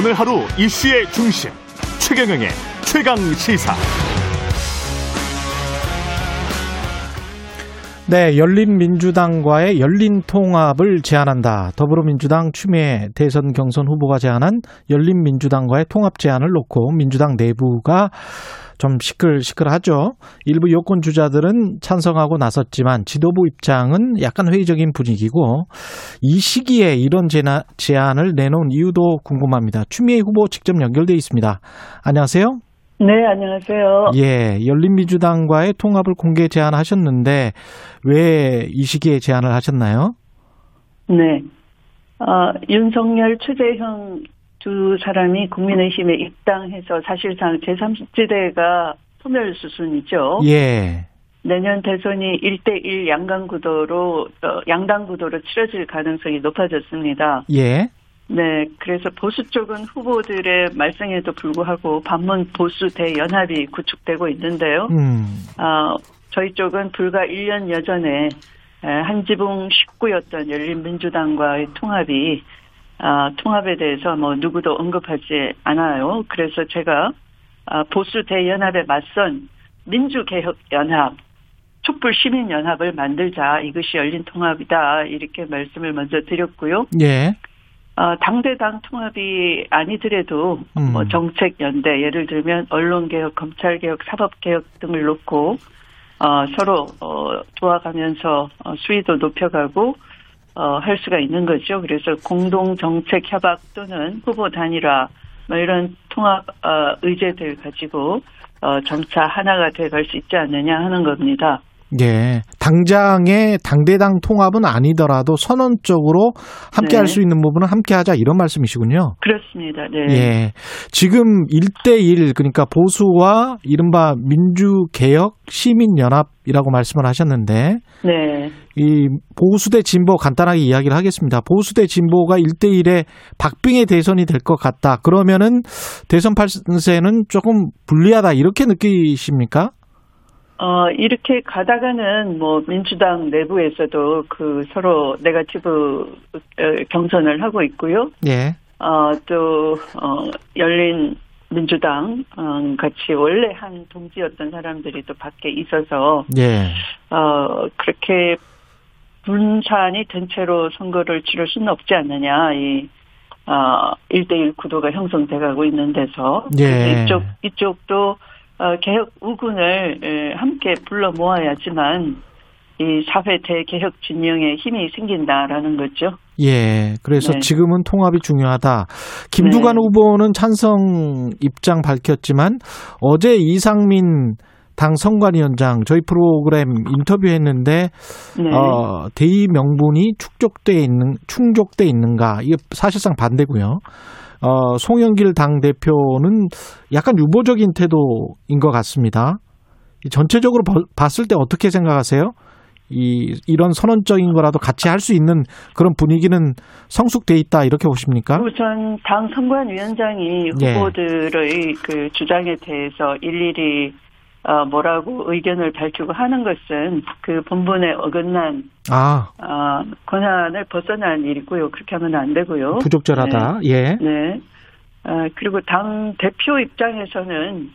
오늘 하루 이슈의 중심 최경영의 최강 시사. 네, 열린민주당과의 열린 통합을 제안한다. 더불어민주당 추미애 대선 경선 후보가 제안한 열린민주당과의 통합 제안을 놓고 민주당 내부가 좀 시끌시끌하죠. 일부 여권 주자들은 찬성하고 나섰지만 지도부 입장은 약간 회의적인 분위기고 이 시기에 이런 제안을 내놓은 이유도 궁금합니다. 추미애 후보 직접 연결돼 있습니다. 안녕하세요. 네, 안녕하세요. 예, 열린민주당과의 통합을 공개 제안하셨는데 왜 이 시기에 제안을 하셨나요? 네. 어, 윤석열, 최재형 두 사람이 국민의힘에 입당해서 사실상 제3지대가 소멸 수순이죠. 예. 내년 대선이 1대1 양강 구도로, 어, 양당 구도로 치러질 가능성이 높아졌습니다. 예. 네, 그래서 보수 쪽은 후보들의 말씀에도 불구하고 반문 보수 대연합이 구축되고 있는데요. 음. 어, 저희 쪽은 불과 1년 여전에 한 지붕 식구였던 열린민주당과의 통합이 어, 통합에 대해서 뭐 누구도 언급하지 않아요. 그래서 제가 어, 보수 대연합에 맞선 민주개혁연합, 촛불시민연합을 만들자 이것이 열린 통합이다 이렇게 말씀을 먼저 드렸고요. 예. 어, 당대당 통합이 아니더라도 음. 뭐 정책 연대 예를 들면 언론 개혁, 검찰 개혁, 사법 개혁 등을 놓고 어, 서로 어, 도와가면서 어, 수위도 높여가고 어, 할 수가 있는 거죠. 그래서 공동 정책 협약 또는 후보 단일화 뭐 이런 통합 어, 의제들 가지고 어, 점차 하나가 돼갈 수 있지 않느냐 하는 겁니다. 예. 당장의 당대당 통합은 아니더라도 선언적으로 함께 네. 할수 있는 부분은 함께 하자 이런 말씀이시군요. 그렇습니다. 네. 예. 지금 1대1 그러니까 보수와 이른바 민주개혁 시민연합이라고 말씀을 하셨는데 네. 이 보수 대 진보 간단하게 이야기를 하겠습니다. 보수 대 진보가 1대1의 박빙의 대선이 될 것 같다. 그러면은 대선 판세는 조금 불리하다 이렇게 느끼십니까? 어, 이렇게 가다가는 뭐 민주당 내부에서도 그 서로 네가티브 어, 경선을 하고 있고요. 예. 어, 또, 어, 열린 민주당, 어, 같이 원래 한 동지였던 사람들이 또 밖에 있어서, 예. 어, 그렇게 분산이 된 채로 선거를 치를 수는 없지 않느냐, 이, 어, 1대1 구도가 형성돼 가고 있는 데서. 예. 이쪽, 이쪽도, 어, 개혁 우군을 에, 함께 불러 모아야지만, 이 사회 대개혁 진영에 힘이 생긴다라는 거죠. 예. 그래서 네. 지금은 통합이 중요하다. 김두관 네. 후보는 찬성 입장 밝혔지만 어제 이상민 당 선관위원장 저희 프로그램 인터뷰했는데 네. 어, 대의 명분이 축적돼 있는 충족돼 있는가 이게 사실상 반대고요. 어, 송영길 당 대표는 약간 유보적인 태도인 것 같습니다. 이 전체적으로 버- 봤을 때 어떻게 생각하세요? 이 이런 선언적인 거라도 같이 할 수 있는 그런 분위기는 성숙돼 있다 이렇게 보십니까? 우선 당 선관위원장이 예. 후보들의 그 주장에 대해서 일일이 어, 뭐라고 의견을 밝히고 하는 것은 그 본분에 어긋난 아 어, 권한을 벗어난 일이고요. 그렇게 하면 안 되고요. 부적절하다. 예. 네. 어, 그리고 당 대표 입장에서는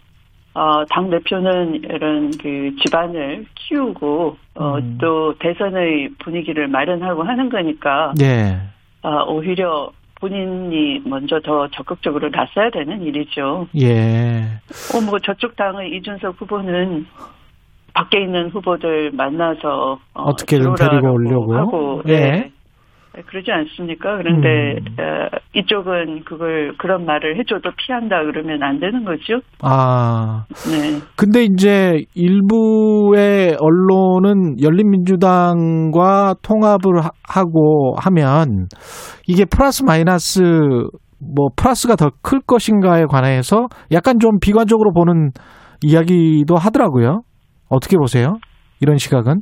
어, 당 대표는 이런 그 집안을 키우고 어, 음. 또 대선의 분위기를 마련하고 하는 거니까 예. 아, 오히려 본인이 먼저 더 적극적으로 나서야 되는 일이죠. 예. 어, 뭐 저쪽 당의 이준석 후보는 밖에 있는 후보들 만나서 어, 어떻게든 데리고 오려고. 하고 예. 네. 그러지 않습니까? 그런데 음. 어, 이쪽은 그걸 그런 말을 해줘도 피한다 그러면 안 되는 거죠. 아. 네, 근데 이제 일부의 언론은 열린민주당과 통합을 하- 하고 하면 이게 플러스 마이너스 뭐 플러스가 더 클 것인가에 관해서 약간 좀 비관적으로 보는 이야기도 하더라고요. 어떻게 보세요? 이런 시각은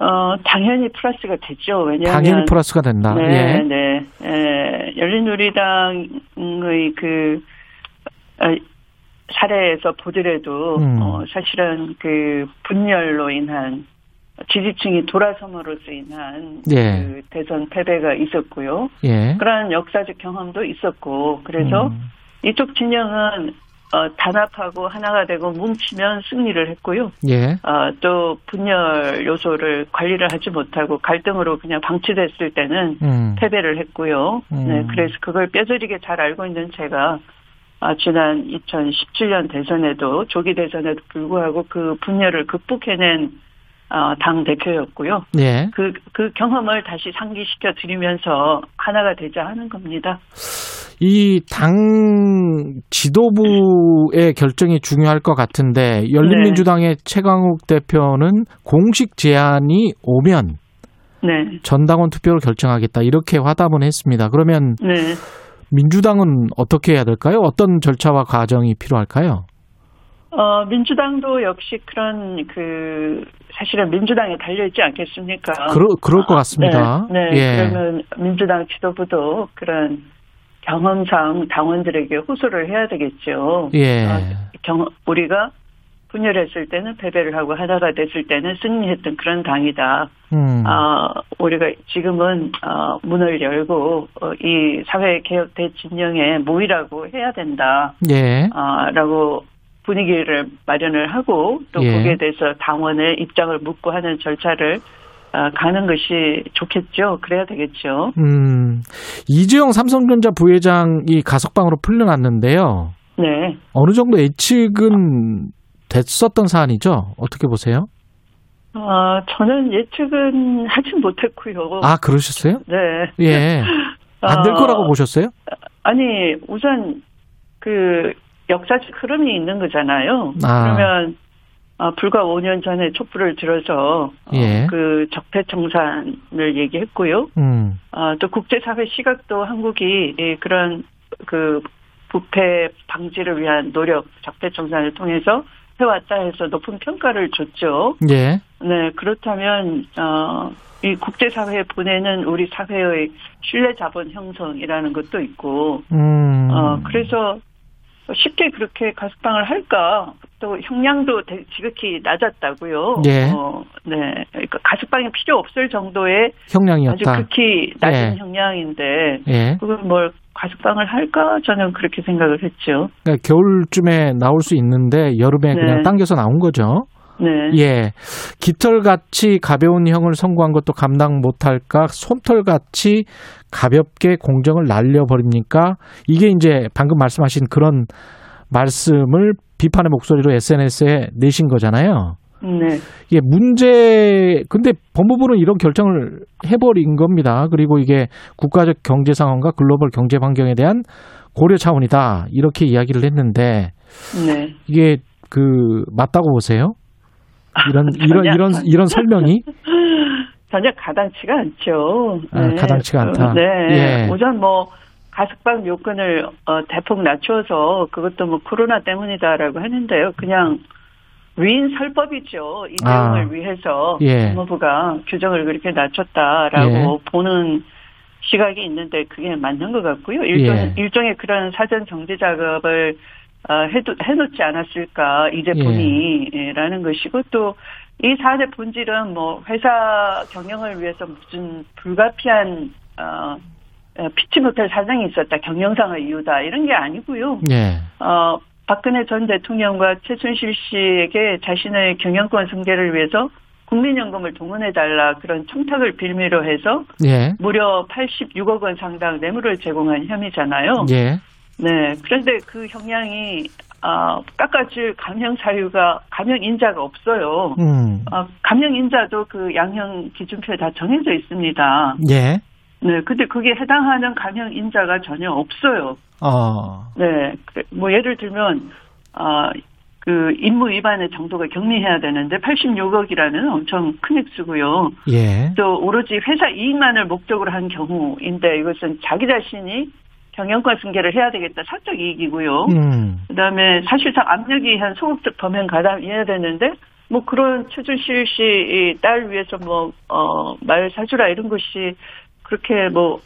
어, 당연히 플러스가 되죠. 왜냐하면 당연히 플러스가 된다. 네, 예. 네. 에, 열린우리당의 그 어, 사례에서 보더라도 음. 어, 사실은 그 분열로 인한 지지층이 돌아섬으로써 인한 예. 그 대선 패배가 있었고요. 예. 그런 역사적 경험도 있었고 그래서 음. 이쪽 진영은 어, 단합하고 하나가 되고 뭉치면 승리를 했고요. 예. 어, 또 분열 요소를 관리를 하지 못하고 갈등으로 그냥 방치됐을 때는 음. 패배를 했고요. 음. 네, 그래서 그걸 뼈저리게 잘 알고 있는 제가 아, 지난 2017년 대선에도 조기 대선에도 불구하고 그 분열을 극복해낸 어, 당 대표였고요. 예. 그, 그 경험을 다시 상기시켜 드리면서 하나가 되자 하는 겁니다. 이 당 지도부의 결정이 중요할 것 같은데 열린민주당의 최강욱 대표는 공식 제안이 오면 네. 전당원 투표를 결정하겠다 이렇게 화답은 했습니다. 그러면 네. 민주당은 어떻게 해야 될까요? 어떤 절차와 과정이 필요할까요? 어, 민주당도 역시 그런 그 사실은 민주당에 달려 있지 않겠습니까? 그러, 그럴 것 같습니다. 네, 네. 예. 그러면 민주당 지도부도 그런 경험상 당원들에게 호소를 해야 되겠죠. 예. 어, 경, 우리가 분열했을 때는 패배를 하고 하나가 됐을 때는 승리했던 그런 당이다. 음. 아, 우리가 지금은 어, 문을 열고 어, 이 사회 개혁 대진영에 모이라고 해야 된다. 예. 아, 라고 분위기를 마련을 하고 또 예. 거기에 대해서 당원의 입장을 묻고 하는 절차를 아, 가는 것이 좋겠죠. 그래야 되겠죠. 음. 이재용 삼성전자 부회장이 가석방으로 풀려났는데요. 네. 어느 정도 예측은 됐었던 사안이죠? 어떻게 보세요? 아, 저는 예측은 하진 못했고요. 아, 그러셨어요? 네. 예. 안될 어, 거라고 보셨어요? 아니, 우선 그 역사적 흐름이 있는 거잖아요. 아. 그러면 어, 불과 5년 전에 촛불을 들어서 어, 예. 그 적폐 청산을 얘기했고요. 음. 어, 또 국제사회 시각도 한국이 이 그런 그 부패 방지를 위한 노력, 적폐 청산을 통해서 해왔다 해서 높은 평가를 줬죠. 예. 네, 그렇다면, 어, 이 국제사회에 보내는 우리 사회의 신뢰 자본 형성이라는 것도 있고, 음. 어, 그래서 쉽게 그렇게 가석방을 할까? 또 형량도 되- 지극히 낮았다고요. 예. 어, 네. 그러니까 가석방이 필요 없을 정도의 아주 형량이었다. 극히 낮은 예. 형량인데, 예. 그걸 뭘 가석방을 할까? 저는 그렇게 생각을 했죠. 그러니까 겨울쯤에 나올 수 있는데 여름에 네. 그냥 당겨서 나온 거죠. 네. 예. 깃털같이 가벼운 형을 선고한 것도 감당 못할까? 솜털같이 가볍게 공정을 날려버립니까? 이게 이제 방금 말씀하신 그런 말씀을 비판의 목소리로 SNS에 내신 거잖아요. 네. 이게 문제, 근데 법무부는 이런 결정을 해버린 겁니다. 그리고 이게 국가적 경제 상황과 글로벌 경제 환경에 대한 고려 차원이다. 이렇게 이야기를 했는데, 네. 이게 그, 맞다고 보세요? 이런, 이런, 이런, 이런 설명이? 전혀 가당치가 않죠. 아, 가당치가 않다. 어, 네. 예. 우선 뭐 가석방 요건을 어, 대폭 낮춰서 그것도 뭐 코로나 때문이다라고 하는데요. 그냥 위인 설법이죠. 이 아. 내용을 위해서 예. 법무부가 규정을 그렇게 낮췄다라고 보는 시각이 있는데 그게 맞는 것 같고요. 일종, 예. 일종의 그런 사전 정제 작업을 어, 해도, 해놓지 않았을까 이제 예. 보니라는 것이고 또 이 사안의 본질은 뭐 회사 경영을 위해서 무슨 불가피한 어, 어, 피치 못할 사정이 있었다 경영상의 이유다 이런 게 아니고요. 예. 어, 박근혜 전 대통령과 최순실 씨에게 자신의 경영권 승계를 위해서 국민연금을 동원해달라 그런 청탁을 빌미로 해서 예. 무려 86억 원 상당 뇌물을 제공한 혐의잖아요. 예. 네. 그런데 그 형량이 아, 깎아줄 감형 사유가 감형 인자가 없어요. 음. 아, 감형 인자도 그 양형 기준표에 다 정해져 있습니다. 예. 네. 근데 그게 해당하는 감형 인자가 전혀 없어요. 어. 네. 그, 뭐 예를 들면 아, 그 임무 위반의 정도가 경미해야 되는데 86억이라는 엄청 큰 액수고요. 예. 또 오로지 회사 이익만을 목적으로 한 경우인데 이것은 자기 자신이 경영권 승계를 해야 되겠다 사적 이익이고요. 음. 그다음에 사실상 압력이 한 소극적 범행 가담이어야 되는데 뭐 그런 최준실 씨딸 위해서 뭐어말 사주라 이런 것이 그렇게 뭐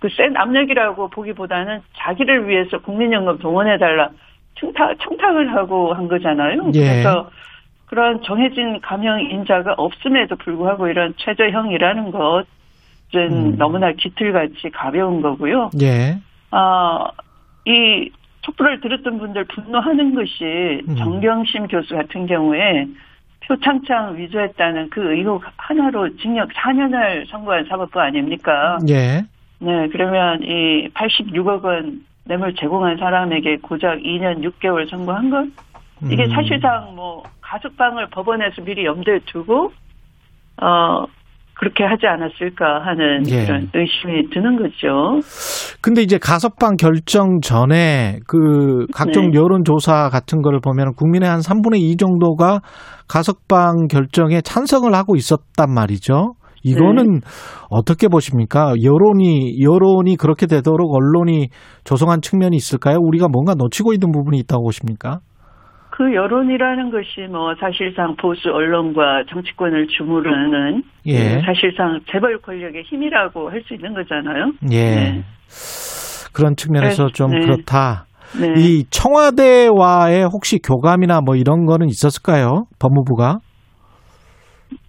그센 압력이라고 보기보다는 자기를 위해서 국민연금 동원해 달라 청탁 청탁을 하고 한 거잖아요. 예. 그래서 그런 정해진 감형 인자가 없음에도 불구하고 이런 최저형이라는 것은 음. 너무나 깃틀같이 가벼운 거고요. 예. 아, 이 촛불을 들었던 분들 분노하는 것이 음. 정경심 교수 같은 경우에 표창장 위조했다는 그 의혹 하나로 징역 4년을 선고한 사법부 아닙니까? 예. 네, 그러면 이 86억 원 뇌물 제공한 사람에게 고작 2년 6개월 선고한 것? 이게 음. 사실상 뭐 가석방을 법원에서 미리 염두에 두고 어 그렇게 하지 않았을까 하는 예. 그런 의심이 드는 거죠. 근데 이제 가석방 결정 전에 그 각종 네. 여론조사 같은 거를 보면 국민의 한 3분의 2 정도가 가석방 결정에 찬성을 하고 있었단 말이죠. 이거는 어떻게 보십니까? 여론이 여론이 그렇게 되도록 언론이 조성한 측면이 있을까요? 우리가 뭔가 놓치고 있는 부분이 있다고 보십니까? 그 여론이라는 것이 뭐 사실상 보수 언론과 정치권을 주무르는 예. 그 사실상 재벌 권력의 힘이라고 할 수 있는 거잖아요. 예. 네. 그런 측면에서 네. 좀 네. 그렇다. 네. 이 청와대와의 혹시 교감이나 뭐 이런 거는 있었을까요? 법무부가?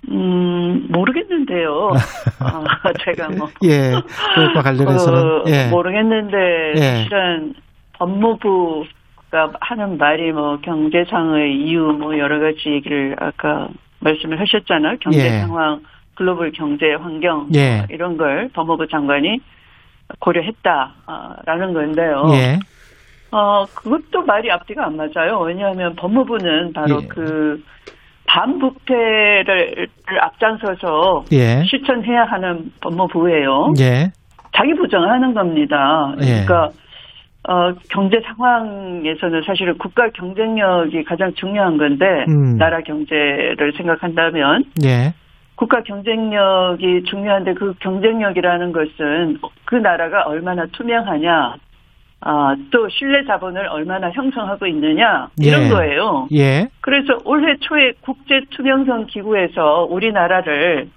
음 모르겠는데요. 아, 제가 뭐 예. 그것과 관련해서는 어, 예. 모르겠는데 예. 사실은 법무부 가 하는 말이 뭐 경제상의 이유 뭐 여러 가지 얘기를 아까 말씀을 하셨잖아요. 경제 예. 상황, 글로벌 경제 환경 예. 어, 이런 걸 법무부 장관이 고려했다라는 건데요. 예. 어 그것도 말이 앞뒤가 안 맞아요. 왜냐하면 법무부는 바로 예. 그 반부패를 앞장서서 예. 실천해야 하는 법무부예요. 예. 자기 부정하는 겁니다. 예. 그러니까 어, 경제 상황에서는 사실은 국가 경쟁력이 가장 중요한 건데 음. 나라 경제를 생각한다면 예. 국가 경쟁력이 중요한데 그 경쟁력이라는 것은 그 나라가 얼마나 투명하냐, 아, 또 신뢰 자본을 얼마나 형성하고 있느냐 이런 예. 거예요. 예. 그래서 올해 초에 국제 투명성 기구에서 우리나라를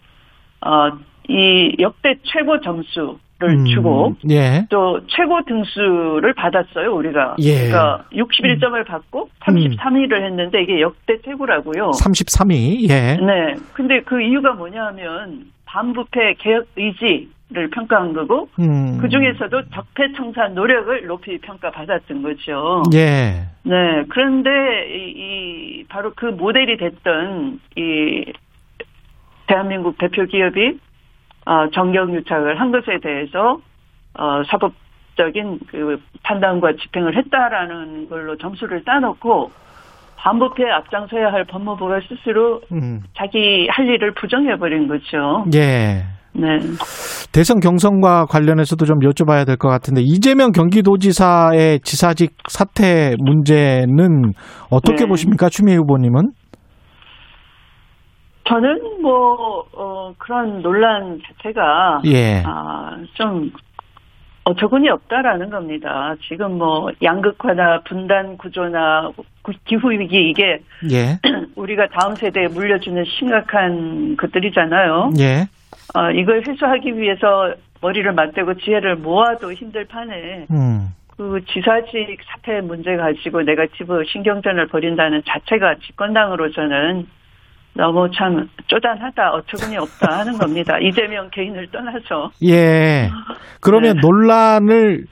어, 이 역대 최고 점수 를 음, 주고 예. 또 최고 등수를 받았어요 우리가. 예. 그러니까 61점을 받고 33위를 했는데 이게 역대 최고라고요. 33위. 예. 네. 근데 그 이유가 뭐냐면 반부패 개혁 의지를 평가한 거고 음. 그 중에서도 적폐 청산 노력을 높이 평가받았던 거죠. 예. 네. 그런데 이, 이 바로 그 모델이 됐던 이 대한민국 대표 기업이 어, 정경 유착을 한 것에 대해서 어, 사법적인 그 판단과 집행을 했다라는 걸로 점수를 따놓고 반부패에 앞장서야 할 법무부가 스스로 음. 자기 할 일을 부정해버린 거죠. 예. 네. 대선 경선과 관련해서도 좀 여쭤봐야 될 것 같은데 이재명 경기도지사의 지사직 사퇴 문제는 어떻게 네. 보십니까, 추미애 후보님은? 저는 뭐, 어, 그런 논란 자체가, 예. 아, 좀, 어처구니 없다라는 겁니다. 지금 뭐, 양극화나 분단 구조나 구- 기후위기 이게 예. 우리가 다음 세대에 물려주는 심각한 것들이잖아요. 예. 어, 이걸 해소하기 위해서 머리를 맞대고 지혜를 모아도 힘들 판에 음. 그 지사직 사퇴 문제 가지고 네가티브 신경전을 벌인다는 자체가 집권당으로서는 너무 참 쪼단하다, 어처구니 없다 하는 겁니다. 이재명 개인을 떠나서. 예. 그러면 네. 논란을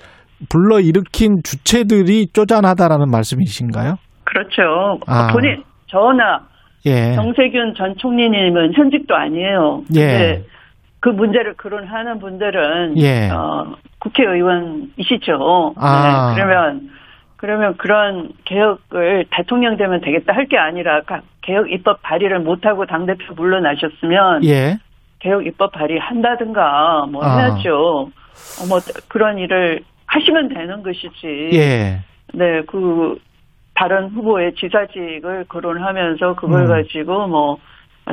불러 일으킨 주체들이 쪼잔하다라는 말씀이신가요? 그렇죠. 아. 본인, 저나 예. 정세균 전 총리님은 현직도 아니에요. 예. 그 문제를 거론하는 분들은 예. 어, 국회의원이시죠. 아. 네, 그러면 그러면 그런 개혁을 대통령 되면 되겠다 할 게 아니라 가- 개혁 입법 발의를 못 하고 당 대표 물러나셨으면 예. 개혁 입법 발의한다든가 뭐 아. 해야죠. 어, 뭐 그런 일을 하시면 되는 것이지. 예. 네, 그 다른 후보의 지사직을 거론하면서 그걸 음. 가지고 뭐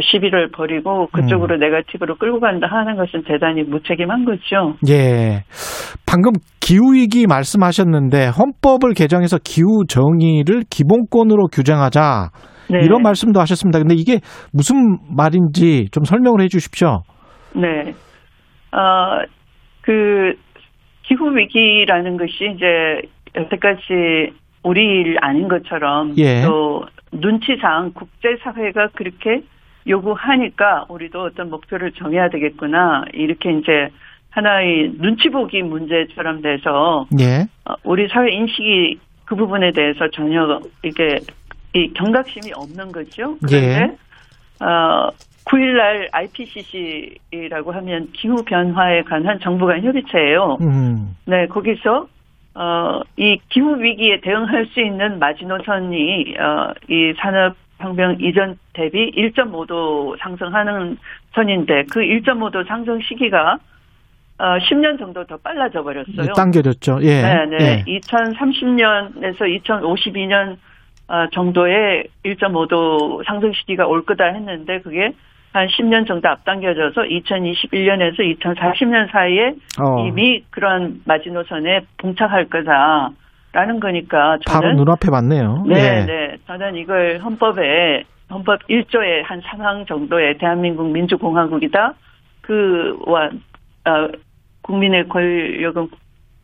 시비를 벌이고 그쪽으로 음. 네거티브로 끌고 간다 하는 것은 대단히 무책임한 거죠. 예. 방금 기후위기 말씀하셨는데 헌법을 개정해서 기후 정의를 기본권으로 규정하자. 네. 이런 말씀도 하셨습니다. 근데 이게 무슨 말인지 좀 설명을 해 주십시오. 네. 어, 그 기후 위기라는 것이 이제 여태까지 우리 일 아닌 것처럼 예. 또 눈치상 국제 사회가 그렇게 요구하니까 우리도 어떤 목표를 정해야 되겠구나. 이렇게 이제 하나의 눈치 보기 문제처럼 돼서 예. 어, 우리 사회 인식이 그 부분에 대해서 전혀 이게 이 경각심이 없는 거죠. 그런데 어 9일날 IPCC라고 하면 기후 변화에 관한 정부 간 협의체예요. 음. 네, 거기서 어, 이 기후 위기에 대응할 수 있는 마지노선이 어, 이 산업 혁명 이전 대비 1.5도 상승하는 선인데 그 1.5도 상승 시기가 어, 10년 정도 더 빨라져 버렸어요. 당겨졌죠. 예. 네, 네. 예. 2030년에서 2052년 어, 정도의 1.5도 상승 시기가 올 거다 했는데 그게 한 10년 정도 앞당겨져서 2021년에서 2040년 사이에 어. 이미 그런 마지노선에 봉착할 거다라는 거니까 바로 저는 눈앞에 봤네요. 네, 예. 네. 저는 이걸 헌법에 헌법 1조의 한 상황 정도의 대한민국 민주공화국이다. 그와 어, 국민의 권력은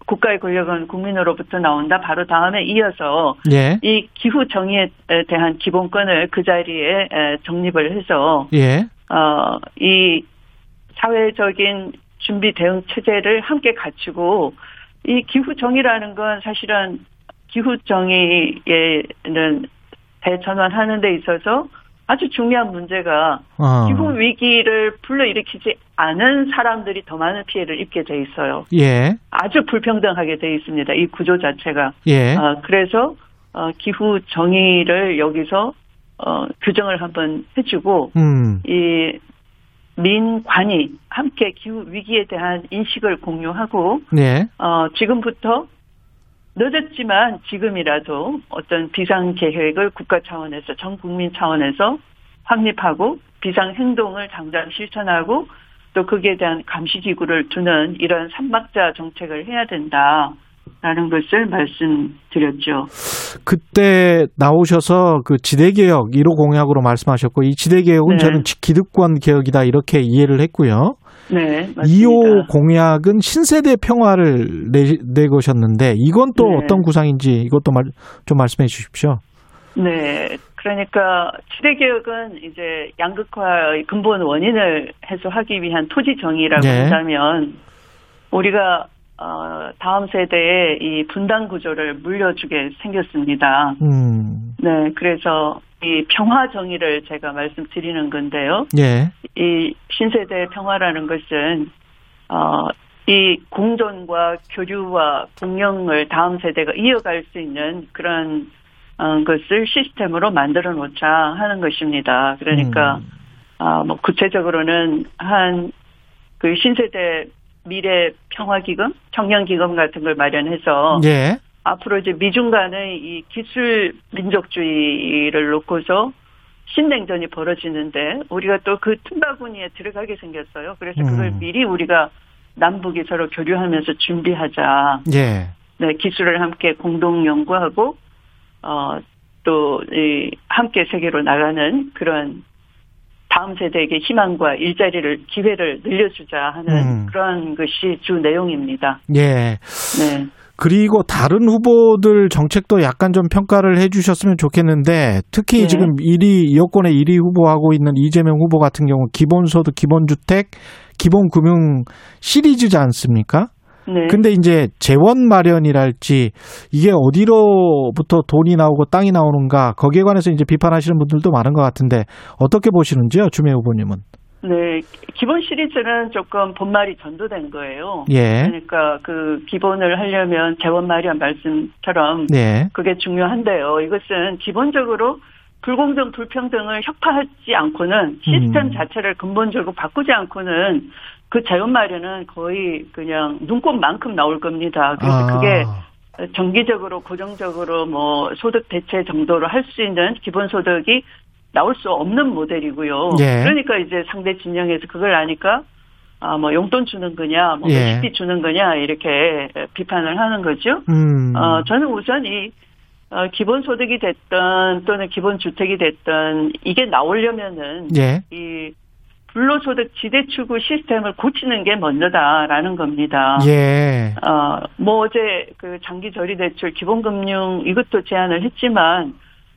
국가의 권력은 국민으로부터 나온다. 바로 다음에 이어서 예. 이 기후 정의에 대한 기본권을 그 자리에 에, 정립을 해서 예. 어, 이 사회적인 준비 대응 체제를 함께 갖추고 이 기후 정의라는 건 사실은 기후 정의에는 대전환하는 데 있어서 아주 중요한 문제가 어. 기후 위기를 불러일으키지 않은 사람들이 더 많은 피해를 입게 돼 있어요. 예. 아주 불평등하게 돼 있습니다. 이 구조 자체가. 예. 어, 그래서 어, 기후 정의를 여기서 어, 규정을 한번 해주고 음. 이 민관이 함께 기후 위기에 대한 인식을 공유하고 예. 어, 지금부터 늦었지만 지금이라도 어떤 비상 계획을 국가 차원에서 전 국민 차원에서 확립하고 비상 행동을 당장 실천하고 또 거기에 대한 감시 기구를 두는 이런 삼박자 정책을 해야 된다 라는 것을 말씀드렸죠. 그때 나오셔서 그 지대개혁 1호 공약으로 말씀하셨고 이 지대개혁은 네. 저는 기득권 개혁이다 이렇게 이해를 했고요. 네, 맞습니다. 2호 공약은 신세대 평화를 내, 내거셨는데 이건 또 네. 어떤 구상인지 이것도 말, 좀 말씀해 주십시오. 네, 그러니까 시대개혁은 이제 양극화의 근본 원인을 해소하기 위한 토지 정의라고 네. 한다면 우리가 어, 다음 세대에 이 분단 구조를 물려주게 생겼습니다. 음. 네, 그래서 이 평화 정의를 제가 말씀드리는 건데요. 예. 이 신세대 평화라는 것은 어, 이 공존과 교류와 공영을 다음 세대가 이어갈 수 있는 그런 어, 것을 시스템으로 만들어 놓자 하는 것입니다. 그러니까 음. 아, 뭐 구체적으로는 한 그 신세대 미래 평화 기금, 청년 기금 같은 걸 마련해서 예. 앞으로 이제 미중 간의 이 기술 민족주의를 놓고서 신냉전이 벌어지는데 우리가 또 그 틈바구니에 들어가게 생겼어요. 그래서 그걸 음. 미리 우리가 남북이 서로 교류하면서 준비하자. 예. 네, 기술을 함께 공동 연구하고 어 또 이 함께 세계로 나가는 그런 다음 세대에게 희망과 일자리를 기회를 늘려주자 하는 음. 그런 것이 주 내용입니다. 예. 네. 그리고 다른 후보들 정책도 약간 좀 평가를 해 주셨으면 좋겠는데 특히 네. 지금 1위 여권의 1위 후보하고 있는 이재명 후보 같은 경우 기본소득, 기본주택, 기본금융 시리즈지 않습니까? 네. 근데 이제 재원 마련이랄지 이게 어디로부터 돈이 나오고 땅이 나오는가 거기에 관해서 이제 비판하시는 분들도 많은 것 같은데 어떻게 보시는지요, 주매 후보님은? 네, 기본 시리즈는 조금 본말이 전도된 거예요. 예, 그러니까 그 기본을 하려면 재원 마련 말씀처럼 네, 그게 중요한데요. 이것은 기본적으로 불공정, 불평등을 혁파하지 않고는 시스템 음. 자체를 근본적으로 바꾸지 않고는 그 재원 마련은 거의 그냥 눈꽃만큼 나올 겁니다. 그래서 아, 그게 정기적으로 고정적으로 뭐 소득 대체 정도로 할 수 있는 기본 소득이 나올 수 없는 모델이고요. 예. 그러니까 이제 상대 진영에서 그걸 아니까 아 뭐 용돈 주는 거냐, 뭐 예. 레시피 주는 거냐 이렇게 비판을 하는 거죠. 음, 어 저는 우선 이 어, 기본 소득이 됐던 또는 기본 주택이 됐던 이게 나오려면은 예, 이 불로소득 지대추구 시스템을 고치는 게 먼저다라는 겁니다. 예, 어, 뭐 어제 그 장기 저리 대출 기본금융 이것도 제안을 했지만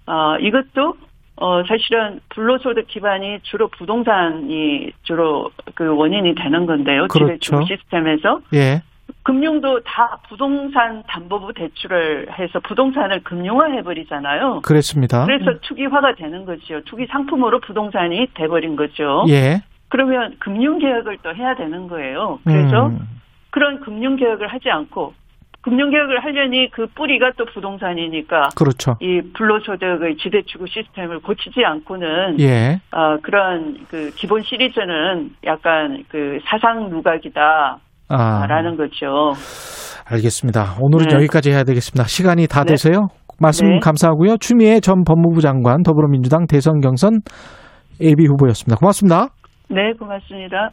어, 이것도 어, 사실은 불로소득 기반이 주로 부동산이 주로 그 원인이 되는 건데요. 그렇죠. 지대주고 시스템에서 예. 금융도 다 부동산 담보부 대출을 해서 부동산을 금융화해 버리잖아요. 그랬습니다. 그래서 투기화가 되는 거죠. 투기 상품으로 부동산이 돼버린 거죠. 예. 그러면 금융 개혁을 또 해야 되는 거예요. 그래서 음, 그런 금융 개혁을 하지 않고 금융 개혁을 하려니 그 뿌리가 또 부동산이니까 그렇죠. 이 불로소득의 지대추구 시스템을 고치지 않고는 예. 어, 그런 그 기본 시리즈는 약간 그 사상 누각이다 라는 아, 거죠. 알겠습니다. 오늘은 네. 여기까지 해야 되겠습니다. 시간이 다 네. 돼서요. 말씀 네. 감사하고요. 추미애 전 법무부 장관 더불어민주당 대선 경선 예비 후보였습니다. 고맙습니다. 네, 고맙습니다.